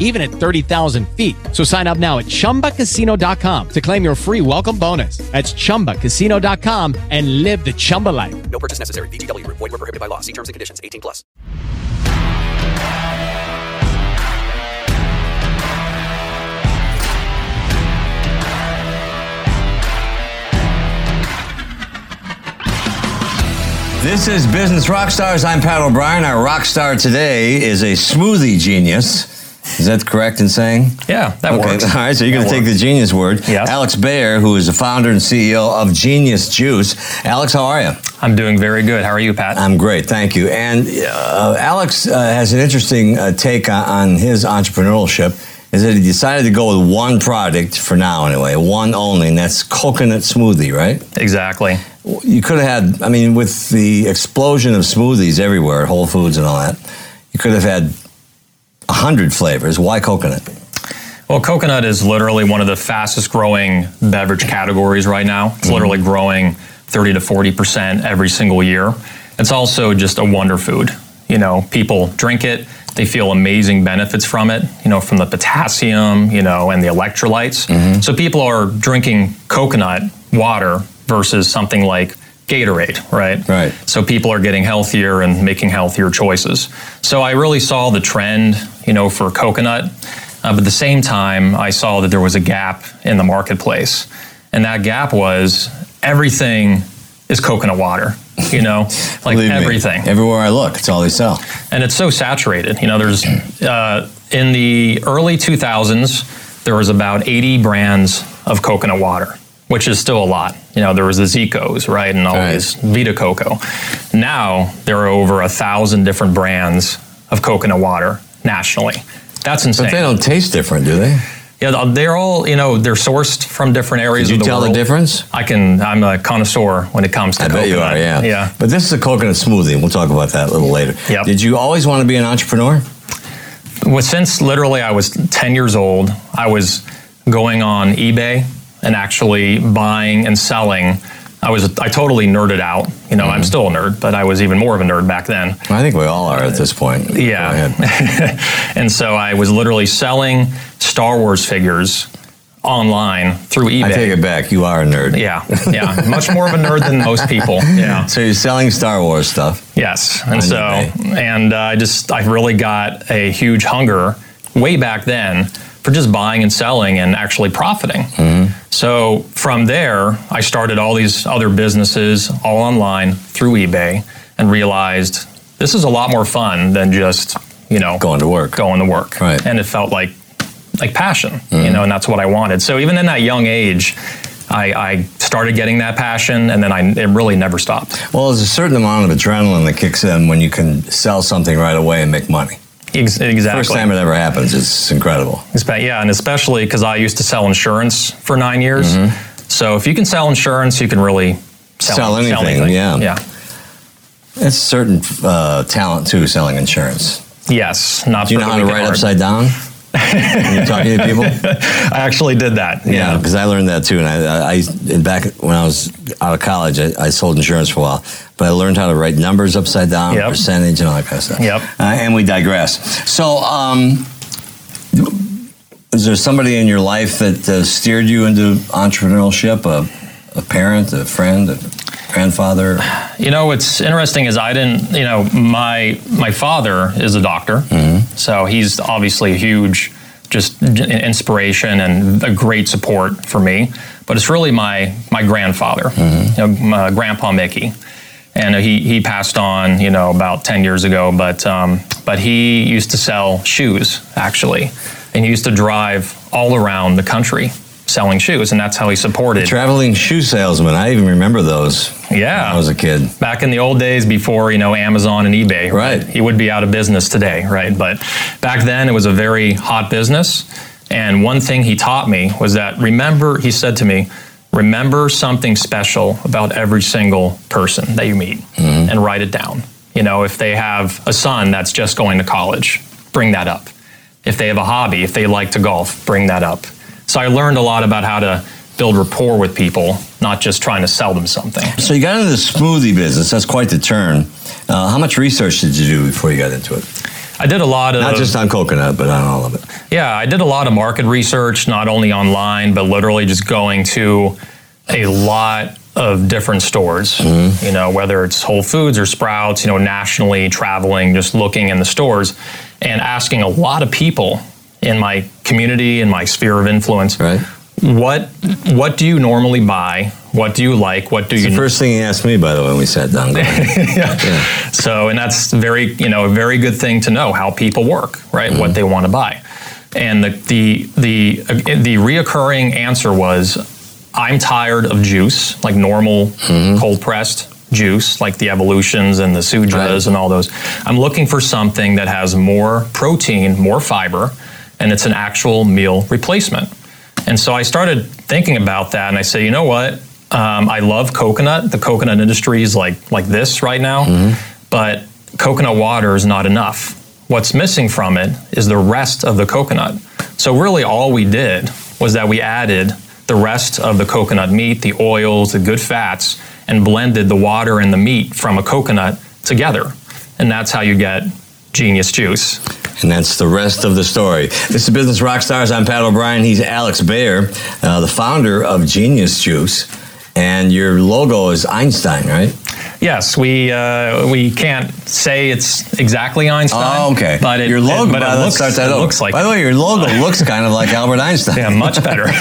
even at 30,000 feet. So sign up now at chumbacasino.com to claim your free welcome bonus. That's chumbacasino.com and live the Chumba life. No purchase necessary. VGW Group. Void were prohibited by law. See terms and conditions. 18 plus. This is Business Rockstars. I'm Pat O'Brien. Our rock star today is a smoothie genius. Is that correct in saying? Yeah, that okay. works. All right, so you're going to take the genius word. Yes. Alex Bayer, who is the founder and CEO of Genius Juice. Alex, how are you? I'm doing very good. How are you, Pat? I'm great, thank you. And uh, Alex uh, has an interesting uh, take on, on his entrepreneurship. Is that he decided to go with one product for now, anyway, one only, and that's coconut smoothie, right? exactly. You could have had, I mean, with the explosion of smoothies everywhere, at Whole Foods and all that, you could have had a hundred flavors. Why coconut? Well, coconut is literally one of the fastest growing beverage categories right now. It's mm-hmm. literally growing 30 to 40% every single year. It's also just a wonder food. You know, people drink it, they feel amazing benefits from it, you know, from the potassium, you know, and the electrolytes. Mm-hmm. So people are drinking coconut water versus something like Gatorade, right? Right. So people are getting healthier and making healthier choices. So I really saw the trend, you know, for coconut. Uh, but at the same time, I saw that there was a gap in the marketplace. And that gap was everything is coconut water, you know, like Believe me, everything. everywhere I look, it's all they sell. and it's so saturated. You know, there's uh, in the early 2000s, there was about 80 brands of coconut water, which is still a lot. You know, there was the Zicos, right, and all Right. these Vita Coco. Now there are over a thousand different brands of coconut water nationally. That's insane. But they don't taste different, do they? yeah, they're all you know they're sourced from different areas Did you of the tell world. the difference? I can. I'm a connoisseur when it comes to I coconut. bet you are, yeah. Yeah. But this is a coconut smoothie, and we'll talk about that a little later. Yep. Did you always want to be an entrepreneur? Well, since literally I was 10 years old, I was going on eBay and actually buying and selling. I was I totally nerded out. You know, Mm-hmm. I'm still a nerd, but I was even more of a nerd back then. I think we all are at this point. Yeah. ahead. and so I was literally selling Star Wars figures online through eBay. I take it back. You are a nerd. Yeah, yeah, much more of a nerd than most people. Yeah. So you're selling Star Wars stuff. Yes, and so eBay. and uh, I just I really got a huge hunger way back then for just buying and selling and actually profiting. Mm-hmm. So from there, I started all these other businesses all online through eBay and realized this is a lot more fun than just you know Going to work. going to work. Right. Mm-hmm. And it felt like like passion, you know, and that's what I wanted. So even in that young age. I, I started getting that passion, and then I, it really never stopped. Well, there's a certain amount of adrenaline that kicks in when you can sell something right away and make money. Ex- exactly. First time it ever happens, it's incredible. Yeah, and especially because I used to sell insurance for nine years. So if you can sell insurance, you can really sell, Sell anything, yeah. Yeah. It's a certain uh, talent too, selling insurance. Yes. Not Do you know how to write hard. upside down? when you're talking to people? I actually did that. Yeah, because I learned that too. And I, I, and back when I was out of college, I, I sold insurance for a while. But I learned how to write numbers upside down, Yep. percentage, and all that kind of stuff. Yep. Uh, and we digress. So, um, is there somebody in your life that uh, steered you into entrepreneurship? A, a parent, a friend, a grandfather? You know, what's interesting is I didn't. You know, my my father is a doctor, Mm-hmm. so he's obviously a huge just inspiration and a great support for me. But it's really my my grandfather, Mm-hmm. you know, my grandpa Mickey, and he he passed on you know about ten years ago. But um, but he used to sell shoes actually, and he used to drive all around the country selling shoes, and that's how he supported. Traveling shoe salesman. I even remember those Yeah. when I was a kid. back in the old days before you know Amazon and eBay. Right. He would be out of business today, right? But back then it was a very hot business. And one thing he taught me was that remember, he said to me, remember something special about every single person that you meet and write it down. You know, if they have a son that's just going to college, bring that up. If they have a hobby, if they like to golf, bring that up. So I learned a lot about how to build rapport with people, not just trying to sell them something. So you got into the smoothie business. That's quite the turn. Uh, how much research did you do before you got into it? I did a lot of Not just on coconut, but on all of it. Yeah, I did a lot of market research, not only online, but literally just going to a lot of different stores. You know, whether it's Whole Foods or Sprouts, you know, nationally traveling, just looking in the stores and asking a lot of people in my community, in my sphere of influence, Right. what what do you normally buy? What do you like? What do It's you the first thing he asked me, by the way, when we sat down. Go ahead. So, and that's very, you know, a very good thing to know how people work, right? What they want to buy. And the the the uh, the reoccurring answer was, I'm tired of juice, like normal cold pressed juice, like the evolutions and the Sudras Right. and all those. I'm looking for something that has more protein, more fiber, and it's an actual meal replacement. And so I started thinking about that, and I say, you know what? Um, I love coconut. The coconut industry is like like this right now, but coconut water is not enough. What's missing from it is the rest of the coconut. So really, all we did was that we added the rest of the coconut meat, the oils, the good fats, and blended the water and the meat from a coconut together, and that's how you get genius juice. And that's the rest of the story. This is Business Rockstars. I'm Pat O'Brien. He's Alex Bayer, uh, the founder of Genius Juice. And your logo is Einstein, right? Yes, we uh, we can't say it's exactly Einstein. Oh, okay. But it, your logo, but it looks, start that it over. looks like By the way, your logo looks kind of like Albert Einstein. yeah, much better.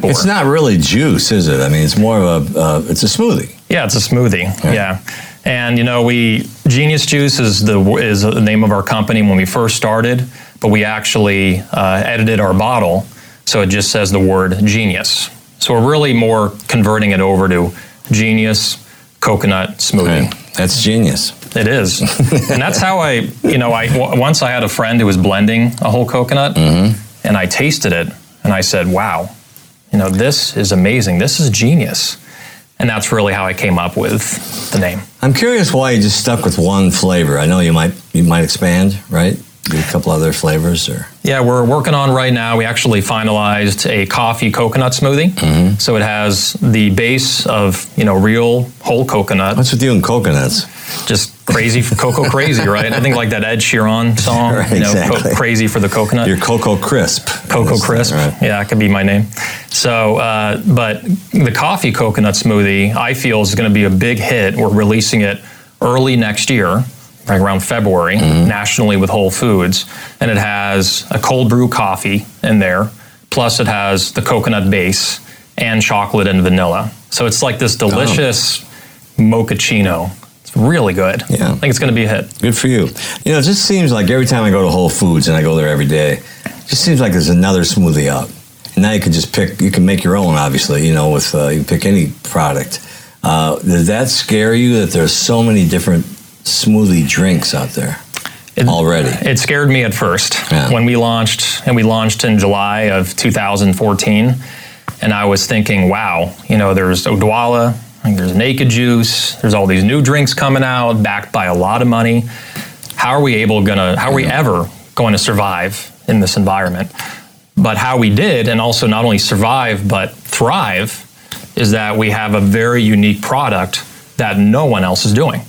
It's not really juice, is it? I mean, it's more of a, uh, it's a smoothie. Yeah, it's a smoothie. Yeah. And you know, we Genius Juice is the is the name of our company when we first started, but we actually uh, edited our bottle so it just says the word genius. So we're really more converting it over to genius coconut smoothie. That's genius. It is, and that's how I, you know, I w- once I had a friend who was blending a whole coconut, mm-hmm. and I tasted it, and I said, "Wow, you know, this is amazing. This is genius," and that's really how I came up with the name. I'm curious why you just stuck with one flavor. I know you might you might expand, right? A couple other flavors, or Yeah, we're working on right now. We actually finalized a coffee coconut smoothie, so it has the base of you know real whole coconut, what's with you and coconuts? just crazy for cocoa crazy, right? I think like that Ed Sheeran song, Right, you know, co- crazy for the coconut. Your Cocoa Crisp. Cocoa Crisp. right. Yeah, it could be my name. So, uh, but the coffee coconut smoothie, I feel, is going to be a big hit. We're releasing it early next year, like around February, Mm-hmm. nationally with Whole Foods. And it has a cold brew coffee in there, plus it has the coconut base and chocolate and vanilla. So it's like this delicious mochaccino. It's really good. Yeah. I think it's going to be a hit. Good for you. You know, it just seems like every time I go to Whole Foods and I go there every day, it just seems like there's another smoothie out. And now you can just pick, you can make your own, obviously, you know, with, uh, you can pick any product. Uh, does that scare you that there's so many different smoothie drinks out there It- already? It scared me at first Yeah. when we launched, and we launched in July of 2014. And I was thinking, wow, you know, there's Odwalla, there's Naked Juice, there's all these new drinks coming out, backed by a lot of money. How are we able gonna? How are we ever going to survive in this environment? But how we did, and also not only survive but thrive, is that we have a very unique product that no one else is doing.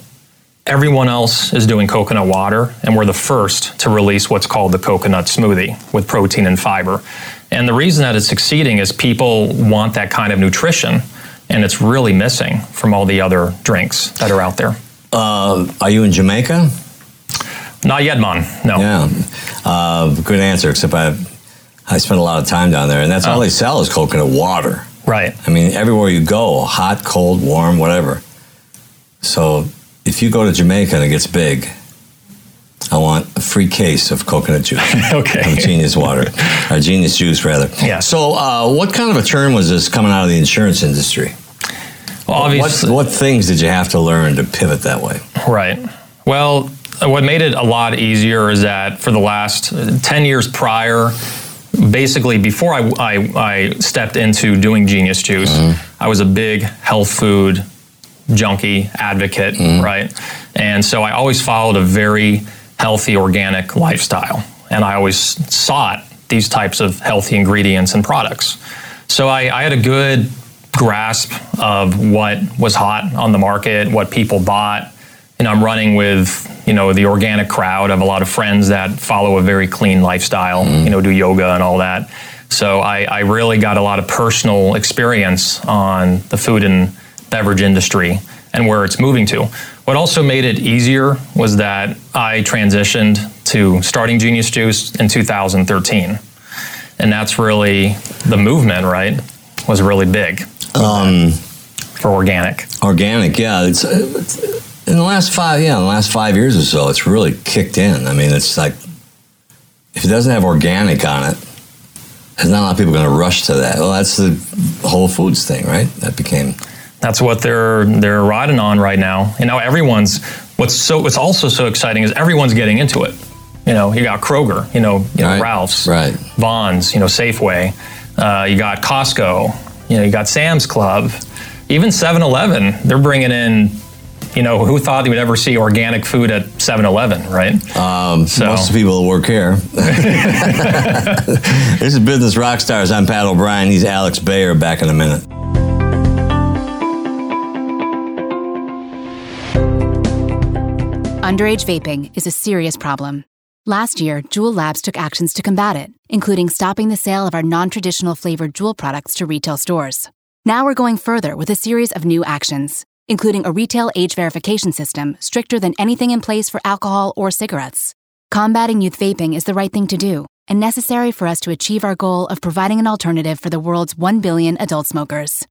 Everyone else is doing coconut water, and we're the first to release what's called the coconut smoothie with protein and fiber. And the reason that it's succeeding is people want that kind of nutrition, and it's really missing from all the other drinks that are out there. Uh, are you in Jamaica? Not yet, Mon. No. Yeah. Uh, good answer, except I, I spent a lot of time down there, and that's all Oh. they sell is coconut water. Right. I mean, everywhere you go, hot, cold, warm, whatever. So if you go to Jamaica and it gets big, I want a free case of coconut juice. Okay. Of genius water, or genius juice, rather. Yeah. So, uh, what kind of a turn was this coming out of the insurance industry? Well, What, obviously, what things did you have to learn to pivot that way? Right. Well, what made it a lot easier is that for the last uh, 10 years prior, basically before I, I, I stepped into doing Genius Juice, I was a big health food junkie advocate, mm-hmm. right? And so I always followed a very healthy organic lifestyle. And I always sought these types of healthy ingredients and products. So I, I had a good grasp of what was hot on the market, what people bought. And I'm running with, you know, the organic crowd. I have a lot of friends that follow a very clean lifestyle, mm-hmm. you know, do yoga and all that. So I, I really got a lot of personal experience on the food and beverage industry and where it's moving to. What also made it easier was that I transitioned to starting Genius Juice in 2013. And that's really the movement, right? Was really big Um, for organic. organic, yeah. It's, it's- in the last five, yeah, in the last five years or so, it's really kicked in. I mean, it's like if it doesn't have organic on it, there's not a lot of people going to rush to that. Well, that's the Whole Foods thing, right? That became That's what they're they're riding on right now. You know, everyone's what's so what's also so exciting is everyone's getting into it. You know, you got Kroger, you know, you know Right, Ralph's, right. Vons, you know, Safeway. Uh, you got Costco. You know, you got Sam's Club. Even 7-Eleven, they're bringing in. You know, who thought they would ever see organic food at 7-Eleven, right? Um, So- Most of the people that work here. this is Business Rock Stars. I'm Pat O'Brien. He's Alex Bayer. Back in a minute. Underage vaping is a serious problem. Last year, Juul Labs took actions to combat it, including stopping the sale of our non traditional flavored Juul products to retail stores. Now we're going further with a series of new actions, including a retail age verification system stricter than anything in place for alcohol or cigarettes. Combating youth vaping is the right thing to do and necessary for us to achieve our goal of providing an alternative for the world's 1 billion adult smokers.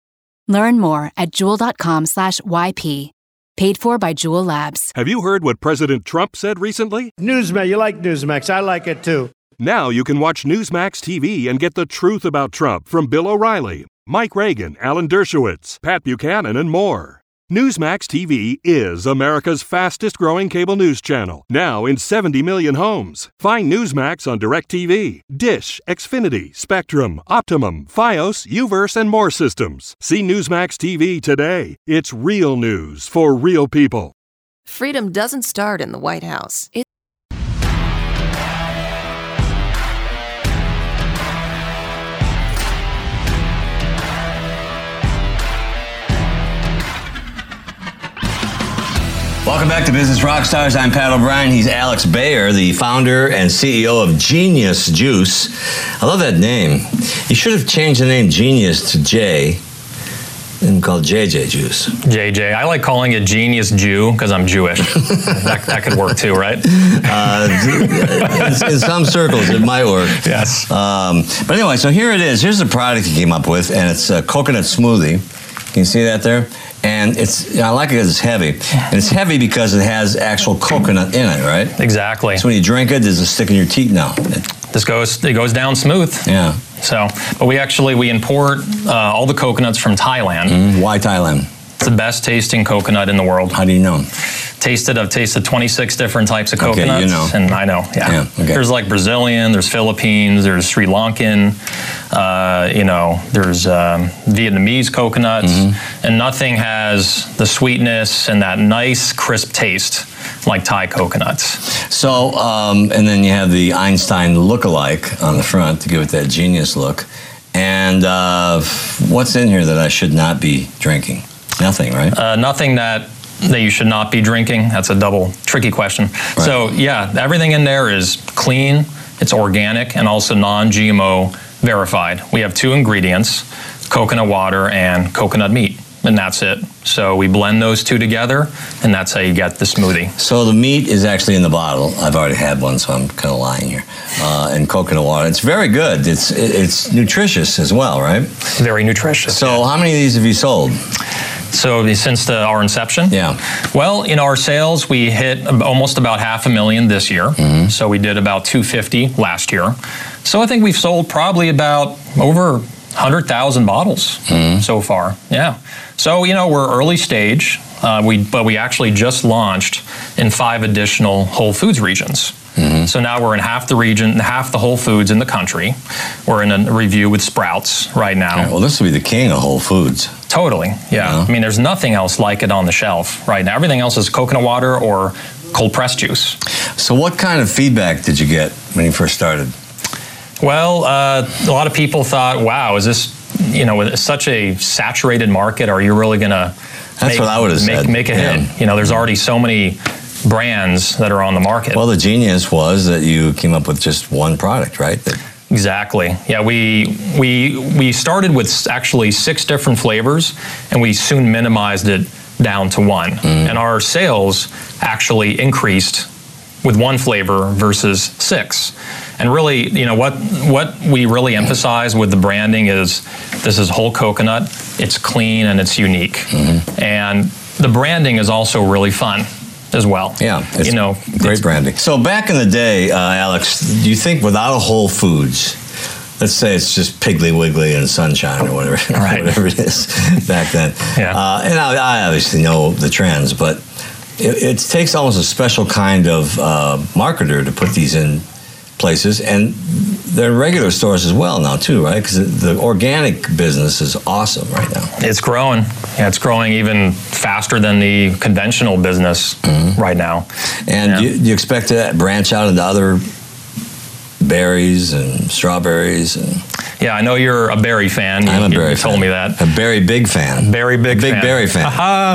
Learn more at juul.com/yp. Paid for by Juul Labs. Have you heard what President Trump said recently? Newsmax, you like Newsmax. I like it too. Now you can watch Newsmax TV and get the truth about Trump from Bill O'Reilly, Mike Reagan, Alan Dershowitz, Pat Buchanan, and more. Newsmax TV is America's fastest growing cable news channel, now in 70 million homes. Find Newsmax on DirecTV, Dish, Xfinity, Spectrum, Optimum, Fios, Uverse, and more systems. See Newsmax TV today. It's real news for real people. Freedom doesn't start in the White House. Welcome back to Business Rockstars. I'm Pat O'Brien. He's Alex Bayer, the founder and CEO of Genius Juice. I love that name. You should have changed the name Genius to J and called JJ Juice. JJ, I like calling it Genius Jew because I'm Jewish. that, that could work too, right? Uh, in, in some circles, it might work. Yes. Um, but anyway, so here it is. Here's the product he came up with, and it's a coconut smoothie. Can you see that there? And it's I like it because it's heavy, and it's heavy because it has actual coconut in it, right? Exactly. So when you drink it, there's a stick in your teeth now. This goes it goes down smooth. Yeah. So, but we actually we import uh, all the coconuts from Thailand. Why Thailand? It's the best tasting coconut in the world. How do you know? Tasted, I've tasted 26 different types of coconuts. Okay, you know. and I know, yeah. Yeah, okay. There's like Brazilian, there's Philippines, there's Sri Lankan, uh, you know, there's um, Vietnamese coconuts, Mm-hmm. and nothing has the sweetness and that nice crisp taste like Thai coconuts. So, um, and then you have the Einstein look-alike on the front to give it that genius look. And uh, what's in here that I should not be drinking? Nothing, right? Uh, nothing that that you should not be drinking. That's a double tricky question. So yeah, everything in there is clean, it's organic, and also non-GMO verified. We have two ingredients: coconut water and coconut meat, and that's it. So we blend those two together, and that's how you get the smoothie. So the meat is actually in the bottle. I've already had one, so I'm kind of lying here. Uh, and coconut water. It's very good. It's it's nutritious as well, right? Very nutritious. So how many of these have you sold? So since the, our inception, Yeah. Well, in our sales, we hit almost about half a million this year. Mm-hmm. So we did about 250 last year. So I think we've sold probably about over 100,000 bottles Mm-hmm. so far. Yeah. So you know we're early stage. Uh, we but we actually just launched in five additional Whole Foods regions. So now we're in half the region, half the Whole Foods in the country. We're in a review with Sprouts right now. Well, this will be the king of Whole Foods. Totally, yeah. I mean, there's nothing else like it on the shelf right now. Everything else is coconut water or cold pressed juice. So, what kind of feedback did you get when you first started? Well, uh, a lot of people thought, "Wow, is this you know with such a saturated market? Are you really going to That's make, what I would have make, said. make a Yeah. hit? You know, there's already so many brands that are on the market. Well, the genius was that you came up with just one product, right? That, Exactly. Yeah, we we we started with actually six different flavors, and we soon minimized it down to one. Mm-hmm. And our sales actually increased with one flavor versus six. And really, you know what what we really emphasize with the branding is this is whole coconut. It's clean and it's unique. Mm-hmm. And the branding is also really fun as well. yeah, it's you know, great branding. So, back in the day, uh, Alex, do you think without a Whole Foods, let's say it's just Piggly Wiggly and Sunshine or whatever, Right. whatever it is back then. Yeah. Uh, and I, I obviously know the trends, but it, it takes almost a special kind of uh, marketer to put these in places, and they're regular stores as well now too, right? Because the organic business is awesome right now. It's growing. Yeah, it's growing even faster than the conventional business right now. And Yeah. do, you, you expect to branch out into other berries and strawberries? And Yeah, I know you're a berry fan. You, I'm a berry you fan. told me that. A berry big fan. Berry big A big fan. berry fan.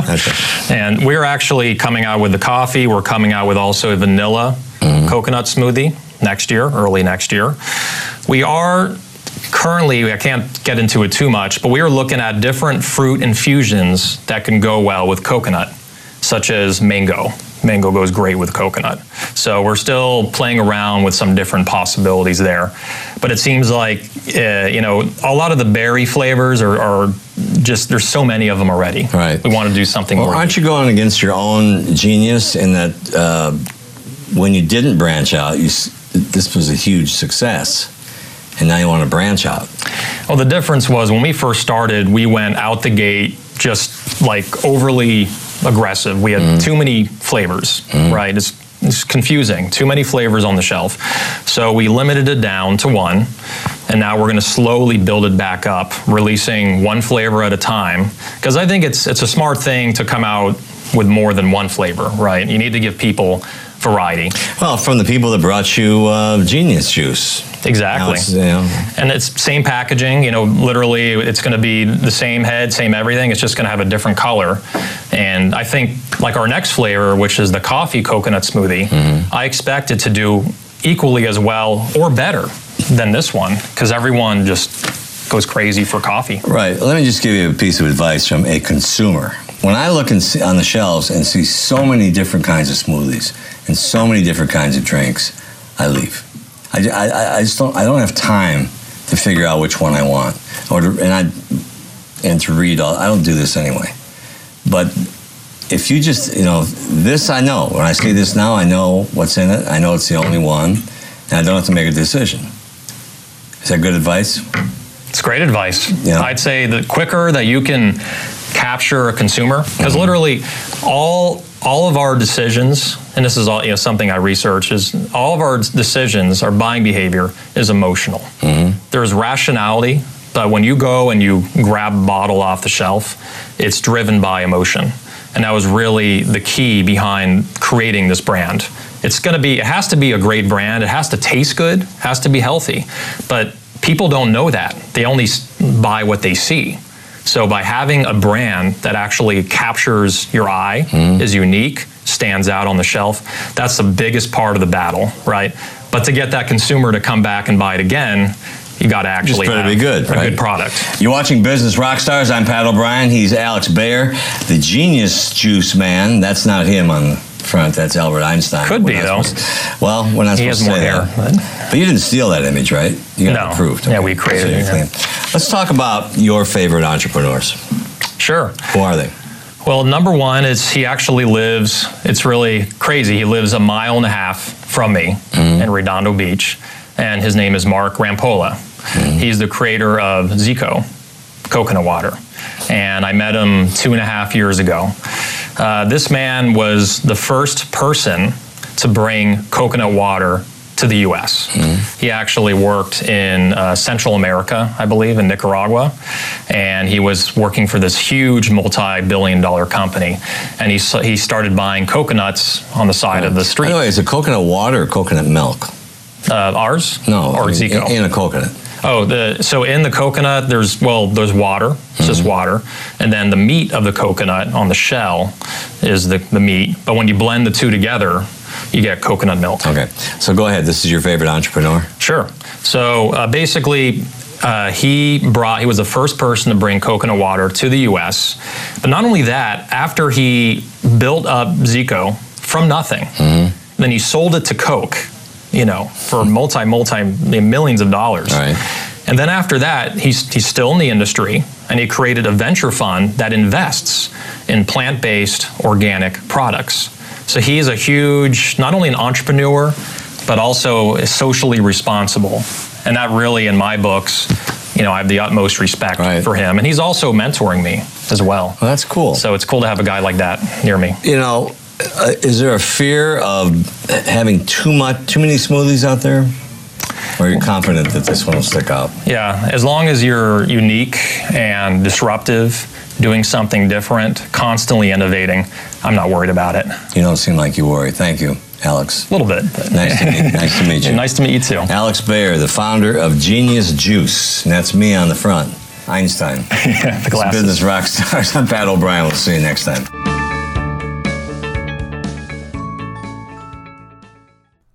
That's. And we're actually coming out with the coffee. We're coming out with also a vanilla Mm-hmm. coconut smoothie next year, early next year. We are currently, I can't get into it too much, but we are looking at different fruit infusions that can go well with coconut, such as mango. Mango goes great with coconut. So we're still playing around with some different possibilities there. But it seems like, uh, you know, a lot of the berry flavors are, are just, there's so many of them already. Right. We want to do something Well, more. aren't you going against your own genius in that uh, when you didn't branch out, you, s- this was a huge success, and now you want to branch out? Well, the difference was when we first started, we went out the gate just like overly aggressive. We had too many flavors, mm-hmm. right? It's, it's confusing. Too many flavors on the shelf. So we limited it down to one, and now we're going to slowly build it back up, releasing one flavor at a time. Because I think it's it's a smart thing to come out with more than one flavor, right? You need to give people variety. Well, from the people that brought you uh, Genius Juice. Exactly. it's, you know, And it's same packaging, you know, literally it's going to be the same head, same everything. It's just going to have a different color. And I think like our next flavor, which is the coffee coconut smoothie, I expect it to do equally as well or better than this one because everyone just goes crazy for coffee. Right. Let me just give you a piece of advice from a consumer. When I look see, on the shelves and see so many different kinds of smoothies and so many different kinds of drinks, I leave. I, I- I- I just don't. I don't have time to figure out which one I want, or to, and I and to read all. I don't do this anyway. But if you just, you know, this I know. When I see this now, I know what's in it. I know it's the only one, and I don't have to make a decision. Is that good advice? It's great advice. Yeah. I'd say the quicker that you can capture a consumer, because mm-hmm. literally all all of our decisions, and this is all you know something I research is all of our decisions, our buying behavior is emotional. Mm-hmm. There's rationality, but when you go and you grab a bottle off the shelf, it's driven by emotion. And that was really the key behind creating this brand. It's going to be, it has to be a great brand. It has to taste good, it has to be healthy. But people don't know that. They only buy what they see. So by having a brand that actually captures your eye, hmm. is unique, stands out on the shelf, that's the biggest part of the battle, right? But to get that consumer to come back and buy it again, you got to actually have be good, a right? good product. You're watching Business Rockstars. I'm Pat O'Brien. He's Alex Bayer, the genius juice man. That's not him on front. That's Albert Einstein. Could be, We're not though. supposed- well, we're not He supposed has to more say hair. that. But you didn't steal that image, right? You got No. approved. Yeah, we created it, yeah. Let's talk about your favorite entrepreneurs. Sure. Who are they? Well, number one is he actually lives, it's really crazy. He lives a mile and a half from me in Redondo Beach, and his name is Mark Rampolla. He's the creator of Zico, coconut water. And I met him two and a half years ago. Uh, this man was the first person to bring coconut water to the U.S. He actually worked in uh, Central America, I believe, in Nicaragua, and he was working for this huge multi-billion-dollar company. And he he started buying coconuts on the side of the By street. the way, is it coconut water or coconut milk? Uh, ours? No, or in, Zico? in a coconut. Oh, the so in the coconut, there's well, there's water, it's just water, and then the meat of the coconut on the shell is the, the meat. But when you blend the two together, you get coconut milk. Okay, so go ahead. This is your favorite entrepreneur. Sure. So uh, basically, uh, he brought. He was the first person to bring coconut water to the U.S. But not only that, after he built up Zico from nothing, then he sold it to Coke. You know, for multi multi millions of dollars. Right. And then after that, he's, he's still in the industry and he created a venture fund that invests in plant based organic products. So he's a huge, not only an entrepreneur, but also socially responsible. And that really, in my books, you know, I have the utmost respect Right. for him. And he's also mentoring me as well. Well, that's cool. So it's cool to have a guy like that near me. you know, uh, is there a fear of having too much, too many smoothies out there? Or are you confident that this one will stick out? Yeah, as long as you're unique and disruptive, doing something different, constantly innovating, I'm not worried about it. You don't seem like you worry. Thank you, Alex. A little bit. Nice to meet, nice to meet you. nice to meet you too. Alex Bayer, the founder of Genius Juice, and that's me on the front. Einstein. the glasses. Business rock stars. I'm Pat O'Brien. We'll see you next time.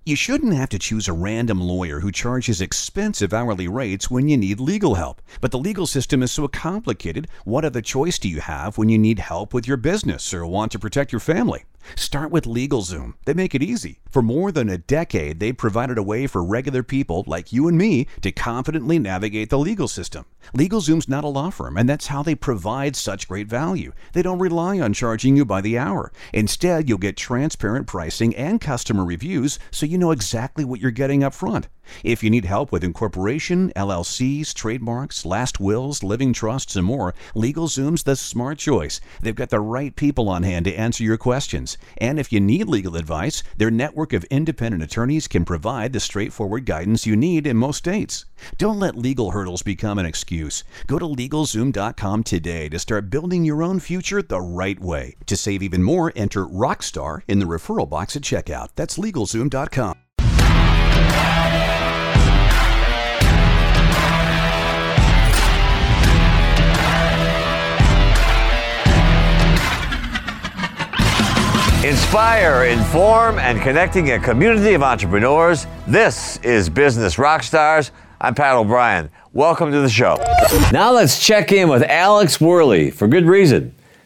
You shouldn't have to choose a random lawyer who charges expensive hourly rates when you need legal help. But the legal system is so complicated, what other choice do you have when you need help with your business or want to protect your family? Start with LegalZoom. They make it easy. For more than a decade, they've provided a way for regular people like you and me to confidently navigate the legal system. LegalZoom's not a law firm, and that's how they provide such great value. They don't rely on charging you by the hour. Instead, you'll get transparent pricing and customer reviews so you know exactly what you're getting up front. If you need help with incorporation, LLCs, trademarks, last wills, living trusts, and more, LegalZoom's the smart choice. They've got the right people on hand to answer your questions. And if you need legal advice, their network of independent attorneys can provide the straightforward guidance you need in most states. Don't let legal hurdles become an excuse. Go to LegalZoom.com today to start building your own future the right way. To save even more, enter Rockstar in the referral box at checkout. That's LegalZoom.com. Inspire, inform, and connecting a community of entrepreneurs. This is Business Rockstars. I'm Pat O'Brien. Welcome to the show. Now let's check in with Alex Worley for good reason.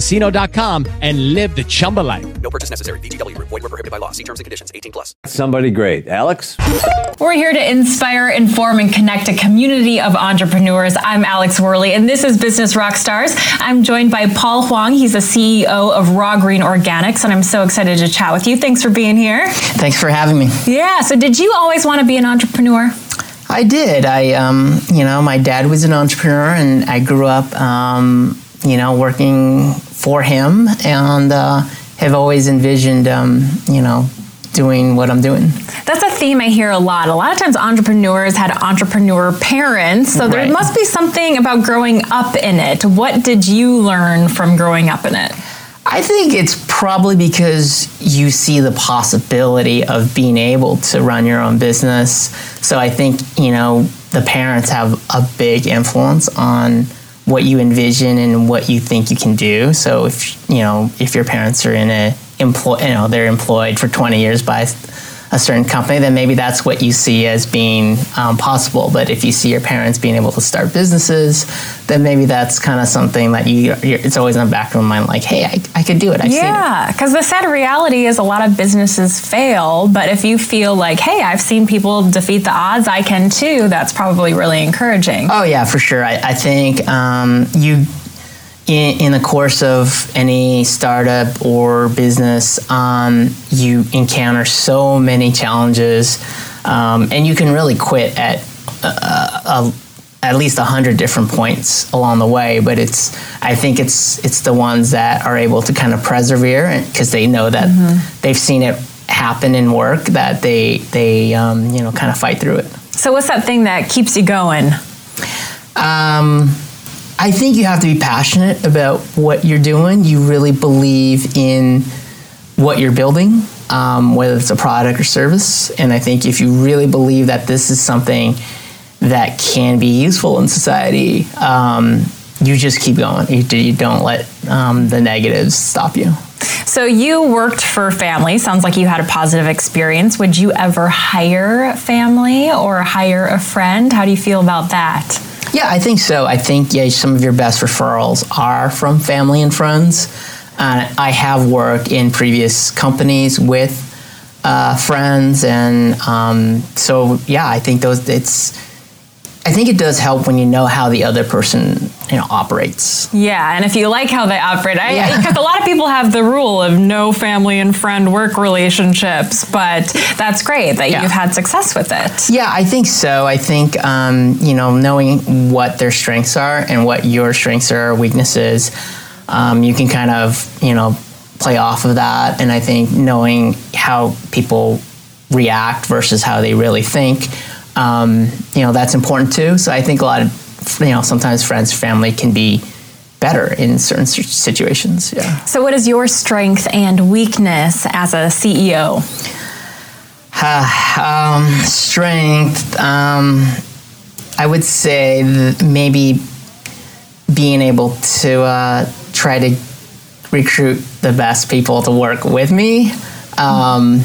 chumbacasino.com and live the Chumba life. No purchase necessary. VGW Group. Void were prohibited by law. See terms and conditions. 18 plus. somebody great. Alex? We're here to inspire, inform, and connect a community of entrepreneurs. I'm Alex Worley, and this is Business Rockstars. I'm joined by Paul Huang. He's the CEO of Raw Green Organics, and I'm so excited to chat with you. Thanks for being here. Thanks for having me. Yeah, so did you always want to be an entrepreneur? I did. I, um, you know, my dad was an entrepreneur, and I grew up, um, you know, working for him, and uh, have always envisioned, um, you know, doing what I'm doing. That's a theme I hear a lot. A lot of times entrepreneurs had entrepreneur parents, so there Right. must be something about growing up in it. What did you learn from growing up in it? I think it's Probably because you see the possibility of being able to run your own business. So I think, you know, the parents have a big influence on what you envision and what you think you can do. So if, you know, if your parents are in a employ, you know, they're employed for 20 years by a certain company, then maybe that's what you see as being um, possible. But if you see your parents being able to start businesses, then maybe that's kind of something that you, it's always in the back of your mind, like, hey, I, I could do it. I've yeah, because the sad reality is a lot of businesses fail. But if you feel like, hey, I've seen people defeat the odds, I can too, that's probably really encouraging. Oh, yeah, for sure. I, I think um, you in, in, the course of any startup or business, um, you encounter so many challenges, um, and you can really quit at uh, a, at least a hundred different points along the way. But it's I think it's it's the ones that are able to kind of persevere because they know that mm-hmm. they've seen it happen in work that they they um, you know kind of fight through it. So what's that thing that keeps you going? Um, I think you have to be passionate about what you're doing. You really believe in what you're building, um, whether it's a product or service. And I think if you really believe that this is something that can be useful in society, um, you just keep going. You, you don't let um, the negatives stop you. So you worked for family. Sounds like you had a positive experience. Would you ever hire family or hire a friend? How do you feel about that? Yeah, I think so. I think yeah, some of your best referrals are from family and friends. Uh, I have worked in previous companies with uh, friends, and um, so yeah, I think those it's I think it does help when you know how the other person you know operates. Yeah, and if you like how they operate, I, yeah. because a lot of people have the rule of no family and friend work relationships, but that's great that yeah. you've had success with it. Yeah, I think so. I think um, you know knowing what their strengths are and what your strengths are, or weaknesses, um, you can kind of you know play off of that, and I think knowing how people react versus how they really think um, you know that's important too. So I think a lot of you know sometimes friends, family can be better in certain situations. Yeah. So what is your strength and weakness as a CEO? Uh, um, strength, um, I would say maybe being able to uh, try to recruit the best people to work with me. Um,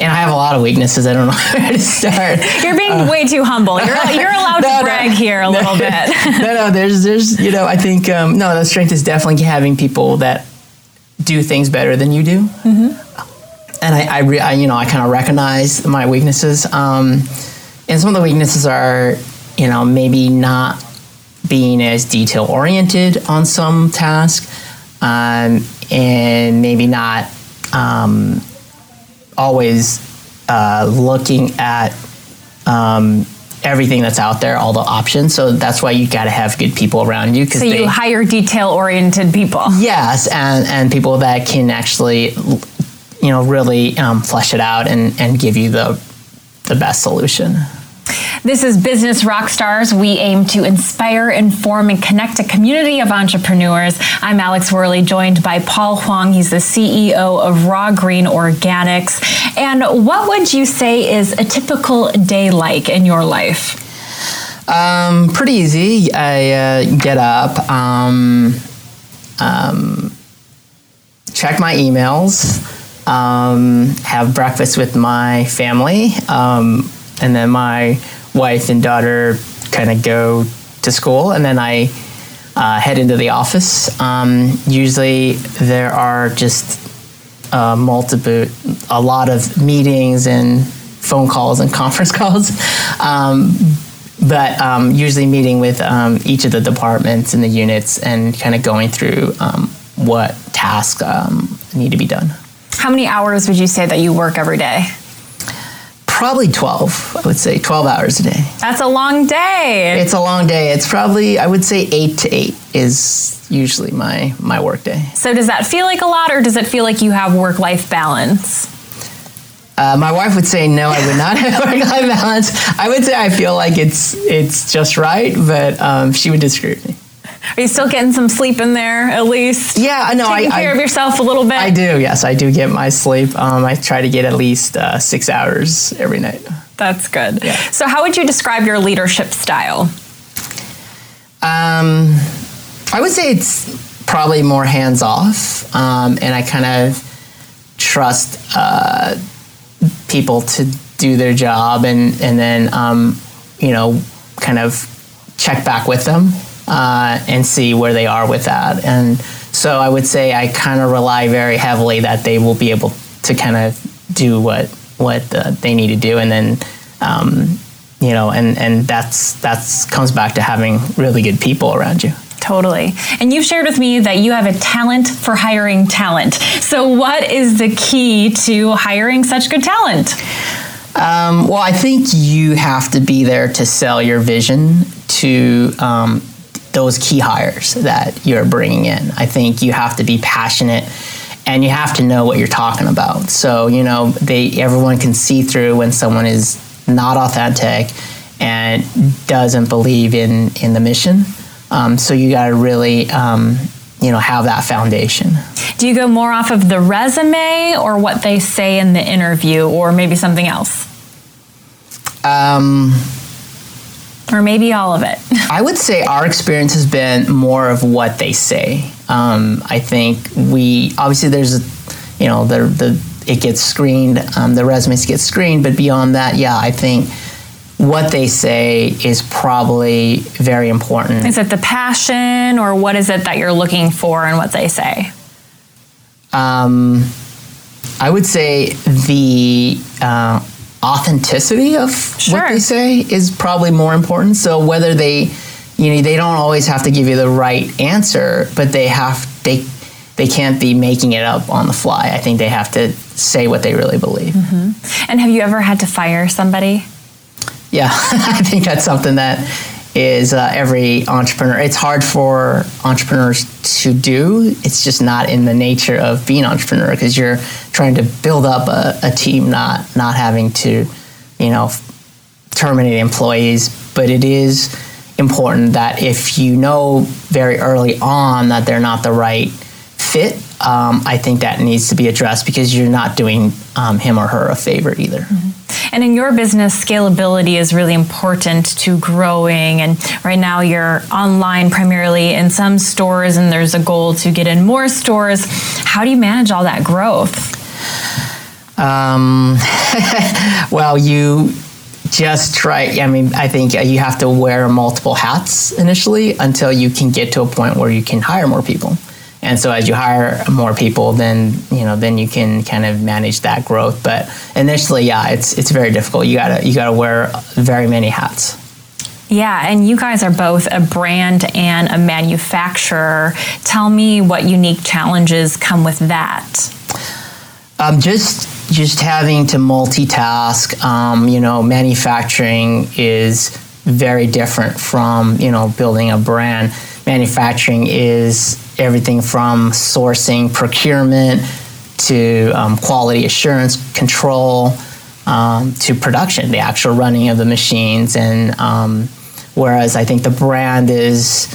and I have a lot of weaknesses. I don't know where to start. You're being uh, way too humble. You're, you're allowed no, to brag no, here a little bit. no, no, there's, there's, you know, I think, um, no, the strength is definitely having people that do things better than you do. Mm-hmm. And I, I, re, I, you know, I kind of recognize my weaknesses. Um, and some of the weaknesses are, you know, maybe not being as detail oriented on some task, um, and maybe not um, always uh, looking at um, everything that's out there, all the options. So that's why you got to have good people around you. So you they, hire detail-oriented people. Yes, and and people that can actually, you know, really um, flesh it out and and give you the the best solution. This is Business Rockstars. We aim to inspire, inform, and connect a community of entrepreneurs. I'm Alex Worley, joined by Paul Huang. He's the CEO of Raw Green Organics. And what would you say is a typical day like in your life? Um, pretty easy. I uh, get up, um, um, check my emails, um, have breakfast with my family, um, and then my wife and daughter kind of go to school, and then I uh, head into the office. Um, usually, there are just uh, multiple, a lot of meetings and phone calls and conference calls. Um, but um, usually meeting with um, each of the departments and the units and kind of going through um, what tasks um, need to be done. How many hours would you say that you work every day? Probably 12 i would say 12 hours a day. That's a long day. It's a long day. It's probably i would say 8 to 8 is usually my my work day. So does that feel like a lot or does it feel like you have work life balance? Uh, my wife would say no i would not have work life balance. I would say i feel like it's it's just right but um, she would disagree with me Are you still getting some sleep in there at least? Yeah, no, Taking I, care I, of yourself a little bit. I do. Yes, I do get my sleep. Um, I try to get at least uh, six hours every night. That's good. Yeah. So, how would you describe your leadership style? Um, I would say it's probably more hands off, um, and I kind of trust uh, people to do their job, and and then um, you know, kind of check back with them uh, and see where they are with that. And so I would say I kind of rely very heavily that they will be able to kind of do what what uh, they need to do, and then. Um, you know, and and that's that's comes back to having really good people around you. Totally. And you've shared with me that you have a talent for hiring talent. So, what is the key to hiring such good talent? Um, well, I think you have to be there to sell your vision to um, those key hires that you're bringing in. I think you have to be passionate and you have to know what you're talking about. So, you know, they everyone can see through when someone is not authentic and doesn't believe in in the mission. Um, so you got to really, um, you know, have that foundation. Do you go more off of the resume or what they say in the interview, or maybe something else? Um, or maybe all of it. I would say our experience has been more of what they say. Um, I think we obviously there's a, you know, the the it gets screened, um, the resumes get screened, but beyond that, yeah, I think what they say is probably very important. Is it the passion, or what is it that you're looking for in what they say? Um, I would say the uh, authenticity of sure. what they say is probably more important. So whether they, you know, they don't always have to give you the right answer, but they have they they can't be making it up on the fly. I think they have to say what they really believe. Mm-hmm. And have you ever had to fire somebody? Yeah, I think that's something that is uh, every entrepreneur. It's hard for entrepreneurs to do. It's just not in the nature of being an entrepreneur because you're trying to build up a, a team, not not having to, you know, terminate employees. But it is important that if you know very early on that they're not the right fit, um, I think that needs to be addressed because you're not doing um, him or her a favor either. Mm-hmm. And in your business, scalability is really important to growing. And right now, you're online primarily in some stores, and there's a goal to get in more stores. How do you manage all that growth? Um, well, you just try. I mean, I think you have to wear multiple hats initially until you can get to a point where you can hire more people. And so as you hire more people, then you know then you can kind of manage that growth. But initially, yeah, it's it's very difficult. You gotta you gotta wear very many hats. Yeah, and you guys are both a brand and a manufacturer. Tell me what unique challenges come with that. Um, just just having to multitask. Um, you know, manufacturing is very different from you know building a brand. Manufacturing is everything from sourcing, procurement, to um, quality assurance control, um, to production, the actual running of the machines. And um, whereas I think the brand is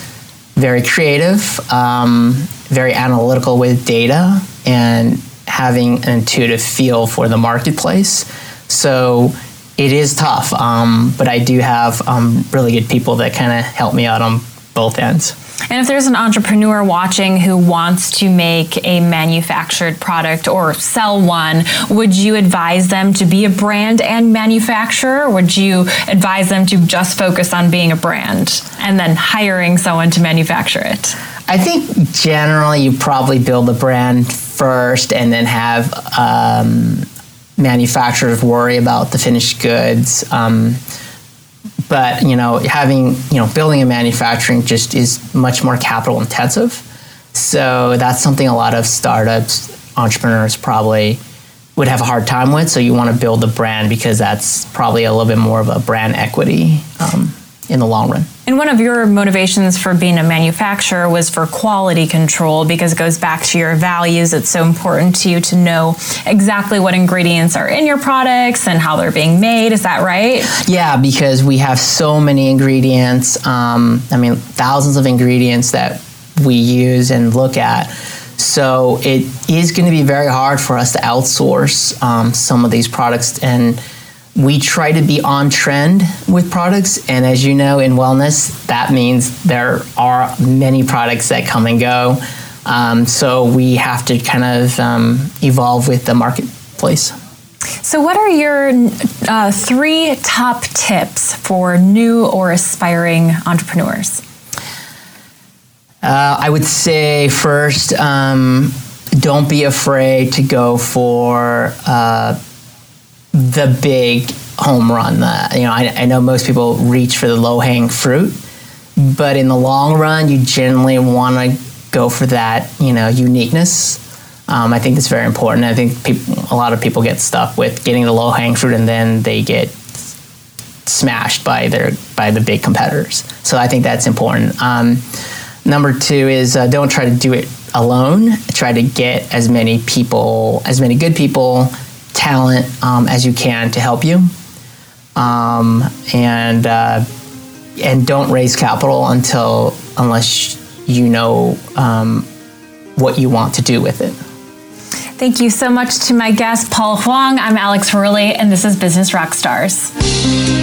very creative, um, very analytical with data, and having an intuitive feel for the marketplace. So it is tough, um, but I do have um, really good people that kind of help me out on both ends. And if there's an entrepreneur watching who wants to make a manufactured product or sell one, would you advise them to be a brand and manufacturer? would you advise them to just focus on being a brand and then hiring someone to manufacture it? I think generally you probably build a brand first and then have um, manufacturers worry about the finished goods. Um, but you know having you know building and manufacturing just is much more capital intensive. So that's something a lot of startups entrepreneurs probably would have a hard time with. So you want to build a brand because that's probably a little bit more of a brand equity um, in the long run And one of your motivations for being a manufacturer was for quality control because it goes back to your values. It's so important to you to know exactly what ingredients are in your products and how they're being made. Is that right? Yeah, because we have so many ingredients. Um, I mean, thousands of ingredients that we use and look at. So it is going to be very hard for us to outsource um, some of these products and we try to be on trend with products and as you know in wellness that means there are many products that come and go. Um, so we have to kind of um, evolve with the marketplace. So what are your uh, three top tips for new or aspiring entrepreneurs? Uh, i would say first um, don't be afraid to go for uh, the big home run. The, you know, I, I know most people reach for the low hanging fruit, but in the long run, you generally want to go for that, you know, uniqueness. Um, I think it's very important. I think a lot of people get stuck with getting the low hanging fruit, and then they get smashed by their by the big competitors. So I think that's important. Um, number two is uh, don't try to do it alone. Try to get as many people, as many good people talent um, as you can to help you, um, and uh, and don't raise capital until unless you know um, what you want to do with it. Thank you so much to my guest, Paul Huang. I'm Alex Wehrley, and this is Business Rockstars.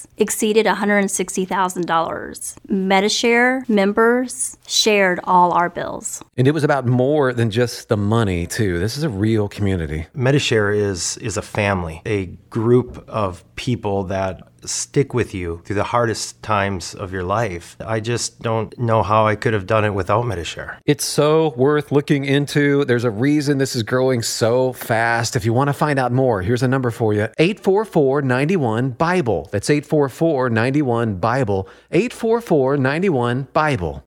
exceeded $160,000. MediShare members shared all our bills. And it was about more than just the money, too. This is a real community. MediShare is is a family, a group of people that stick with you through the hardest times of your life. I just don't know how I could have done it without MediShare. It's so worth looking into. There's a reason this is growing so fast. If you want to find out more, here's a number for you 844 91 Bible. That's 844 91 Bible. 844 91 Bible.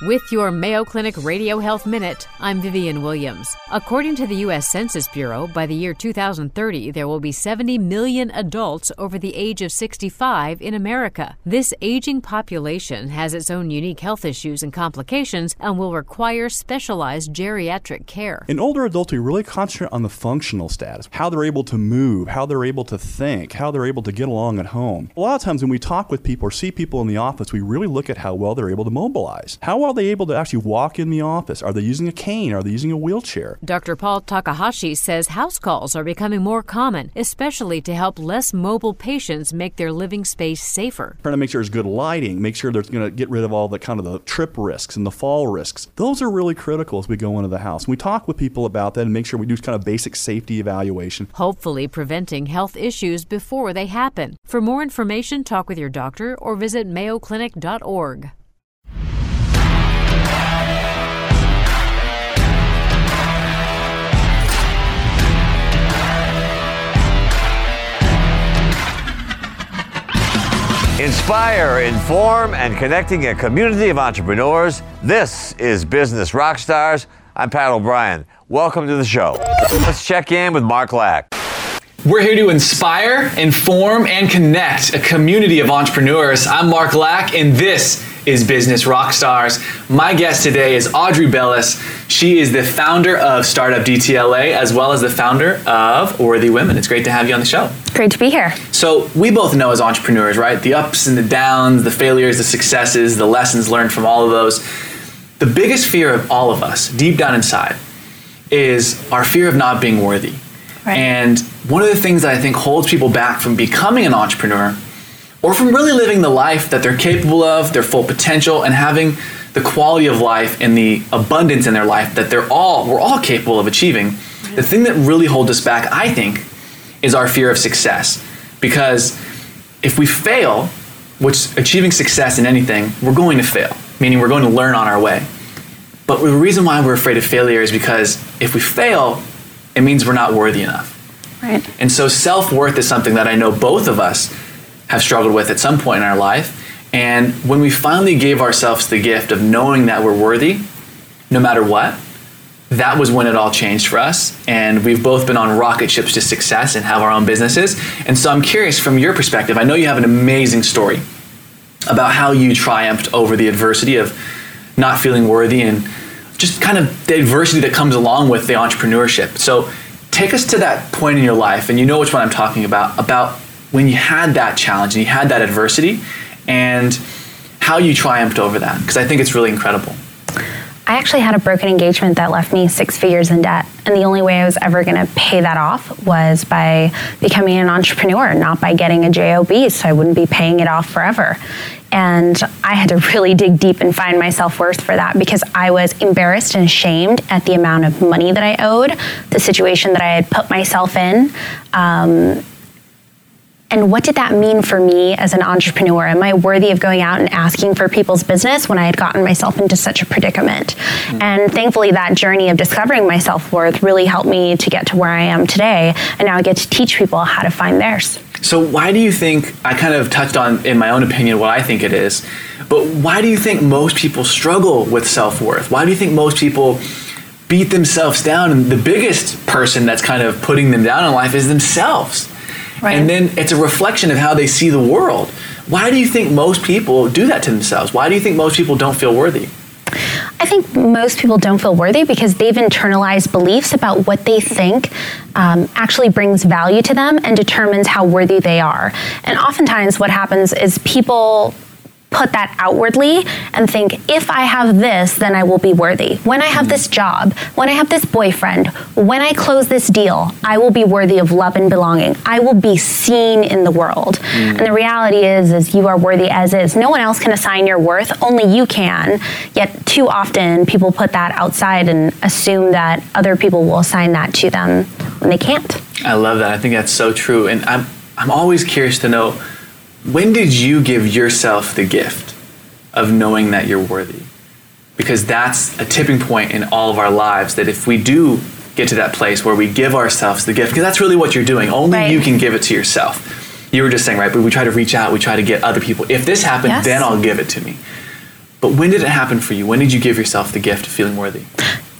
With your Mayo Clinic Radio Health Minute, I'm Vivian Williams. According to the U.S. Census Bureau, by the year 2030, there will be 70 million adults over the age of 65 in America. This aging population has its own unique health issues and complications and will require specialized geriatric care. In older adults, we really concentrate on the functional status how they're able to move, how they're able to think, how they're able to get along at home. A lot of times when we talk with people or see people in the office, we really look at how well they're able to mobilize. How are they able to actually walk in the office? Are they using a cane? Are they using a wheelchair? Dr. Paul Takahashi says house calls are becoming more common, especially to help less mobile patients make their living space safer. Trying to make sure there's good lighting, make sure they're going to get rid of all the kind of the trip risks and the fall risks. Those are really critical as we go into the house. We talk with people about that and make sure we do kind of basic safety evaluation. Hopefully, preventing health issues before they happen. For more information, talk with your doctor or visit mayoclinic.org. Inspire, inform, and connecting a community of entrepreneurs. This is Business Rockstars. I'm Pat O'Brien. Welcome to the show. Let's check in with Mark Lack. We're here to inspire, inform, and connect a community of entrepreneurs. I'm Mark Lack, and this is Business rock stars. My guest today is Audrey Bellis. She is the founder of Startup DTLA as well as the founder of Worthy Women. It's great to have you on the show. Great to be here. So, we both know as entrepreneurs, right? The ups and the downs, the failures, the successes, the lessons learned from all of those. The biggest fear of all of us, deep down inside, is our fear of not being worthy. Right. And one of the things that I think holds people back from becoming an entrepreneur or from really living the life that they're capable of, their full potential, and having the quality of life and the abundance in their life that they're all we're all capable of achieving. The thing that really holds us back, I think, is our fear of success. Because if we fail, which achieving success in anything, we're going to fail, meaning we're going to learn on our way. But the reason why we're afraid of failure is because if we fail, it means we're not worthy enough. Right. And so self worth is something that I know both of us have struggled with at some point in our life. And when we finally gave ourselves the gift of knowing that we're worthy, no matter what, that was when it all changed for us. And we've both been on rocket ships to success and have our own businesses. And so I'm curious from your perspective, I know you have an amazing story about how you triumphed over the adversity of not feeling worthy and just kind of the adversity that comes along with the entrepreneurship. So take us to that point in your life, and you know which one I'm talking about, about when you had that challenge and you had that adversity and how you triumphed over that because i think it's really incredible i actually had a broken engagement that left me six figures in debt and the only way i was ever going to pay that off was by becoming an entrepreneur not by getting a job so i wouldn't be paying it off forever and I had to really dig deep and find my self worth for that because I was embarrassed and ashamed at the amount of money that I owed, the situation that I had put myself in. Um, and what did that mean for me as an entrepreneur? Am I worthy of going out and asking for people's business when I had gotten myself into such a predicament? Mm-hmm. And thankfully, that journey of discovering my self worth really helped me to get to where I am today. And now I get to teach people how to find theirs. So, why do you think I kind of touched on, in my own opinion, what I think it is? But why do you think most people struggle with self worth? Why do you think most people beat themselves down? And the biggest person that's kind of putting them down in life is themselves. Right. And then it's a reflection of how they see the world. Why do you think most people do that to themselves? Why do you think most people don't feel worthy? I think most people don't feel worthy because they've internalized beliefs about what they think um, actually brings value to them and determines how worthy they are. And oftentimes, what happens is people put that outwardly and think if I have this, then I will be worthy. When I have this job, when I have this boyfriend, when I close this deal, I will be worthy of love and belonging. I will be seen in the world. Mm. And the reality is is you are worthy as is. No one else can assign your worth, only you can. Yet too often people put that outside and assume that other people will assign that to them when they can't. I love that. I think that's so true. And I'm I'm always curious to know when did you give yourself the gift of knowing that you're worthy? Because that's a tipping point in all of our lives that if we do get to that place where we give ourselves the gift, because that's really what you're doing, only right. you can give it to yourself. You were just saying, right? But we try to reach out, we try to get other people. If this happens, yes. then I'll give it to me. But when did it happen for you? When did you give yourself the gift of feeling worthy?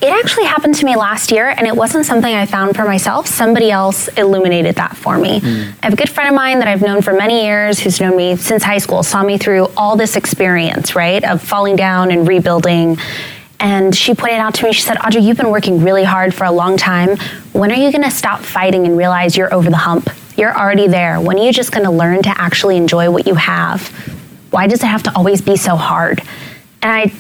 It actually happened to me last year, and it wasn't something I found for myself. Somebody else illuminated that for me. Mm. I have a good friend of mine that I've known for many years who's known me since high school, saw me through all this experience, right, of falling down and rebuilding. And she pointed out to me, she said, Audrey, you've been working really hard for a long time. When are you going to stop fighting and realize you're over the hump? You're already there. When are you just going to learn to actually enjoy what you have? Why does it have to always be so hard? And I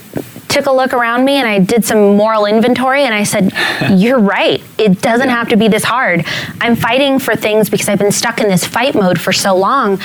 took a look around me and I did some moral inventory and I said, You're right. It doesn't have to be this hard. I'm fighting for things because I've been stuck in this fight mode for so long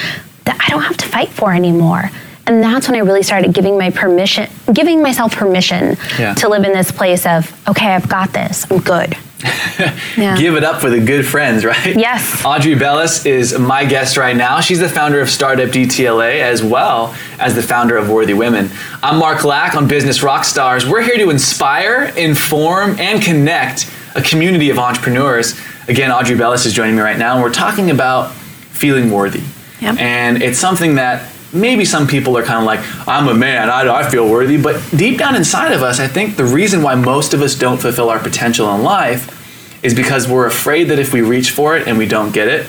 that I don't have to fight for anymore. And that's when I really started giving my permission, giving myself permission yeah. to live in this place of, okay, I've got this. I'm good. yeah. Give it up for the good friends, right? Yes. Audrey Bellis is my guest right now. She's the founder of Startup DTLA as well as the founder of Worthy Women. I'm Mark Lack on Business Rockstars. We're here to inspire, inform, and connect a community of entrepreneurs. Again, Audrey Bellis is joining me right now, and we're talking about feeling worthy. Yep. And it's something that maybe some people are kind of like, I'm a man, I, I feel worthy. But deep down inside of us, I think the reason why most of us don't fulfill our potential in life is because we're afraid that if we reach for it and we don't get it,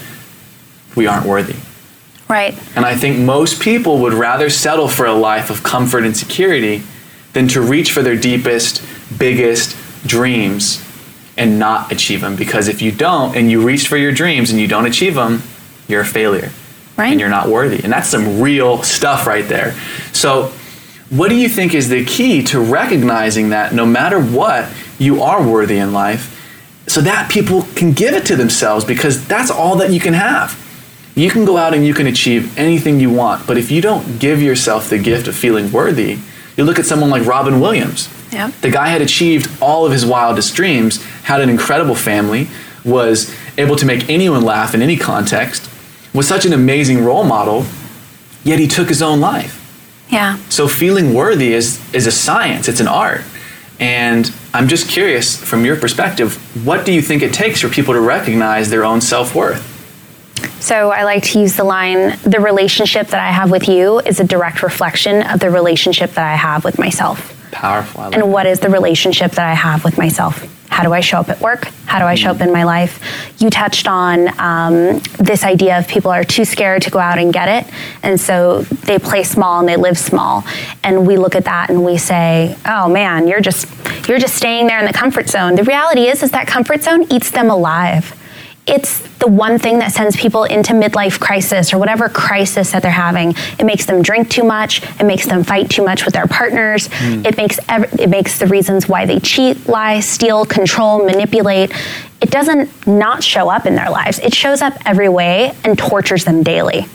we aren't worthy. Right. And I think most people would rather settle for a life of comfort and security than to reach for their deepest, biggest dreams and not achieve them. Because if you don't, and you reach for your dreams and you don't achieve them, you're a failure. Right. And you're not worthy. And that's some real stuff right there. So, what do you think is the key to recognizing that no matter what, you are worthy in life so that people can give it to themselves because that's all that you can have. You can go out and you can achieve anything you want, but if you don't give yourself the gift of feeling worthy, you look at someone like Robin Williams. Yeah. The guy had achieved all of his wildest dreams, had an incredible family, was able to make anyone laugh in any context, was such an amazing role model, yet he took his own life. Yeah. So feeling worthy is is a science, it's an art. And I'm just curious from your perspective, what do you think it takes for people to recognize their own self-worth? So I like to use the line the relationship that I have with you is a direct reflection of the relationship that I have with myself. Powerful. Like And what is the relationship that I have with myself? How do I show up at work? How do I show up in my life? You touched on um, this idea of people are too scared to go out and get it. And so they play small and they live small. And we look at that and we say, oh man, you're just, you're just staying there in the comfort zone. The reality is, is that comfort zone eats them alive it's the one thing that sends people into midlife crisis or whatever crisis that they're having. It makes them drink too much. It makes them fight too much with their partners. Mm. It makes ev- it makes the reasons why they cheat, lie, steal, control, manipulate. It doesn't not show up in their lives. It shows up every way and tortures them daily.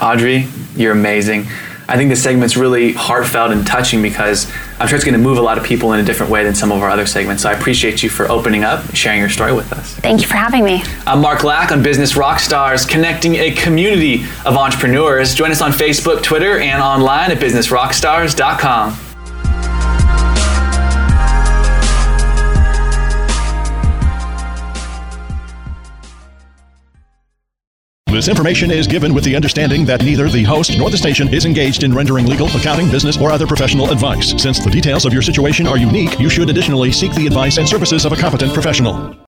Audrey, you're amazing. I think this segment's really heartfelt and touching because I'm sure it's going to move a lot of people in a different way than some of our other segments. So I appreciate you for opening up, and sharing your story with us. Thank you for having me. I'm Mark Lack on Business Rockstars, connecting a community of entrepreneurs. Join us on Facebook, Twitter, and online at businessrockstars.com. This information is given with the understanding that neither the host nor the station is engaged in rendering legal, accounting, business, or other professional advice. Since the details of your situation are unique, you should additionally seek the advice and services of a competent professional.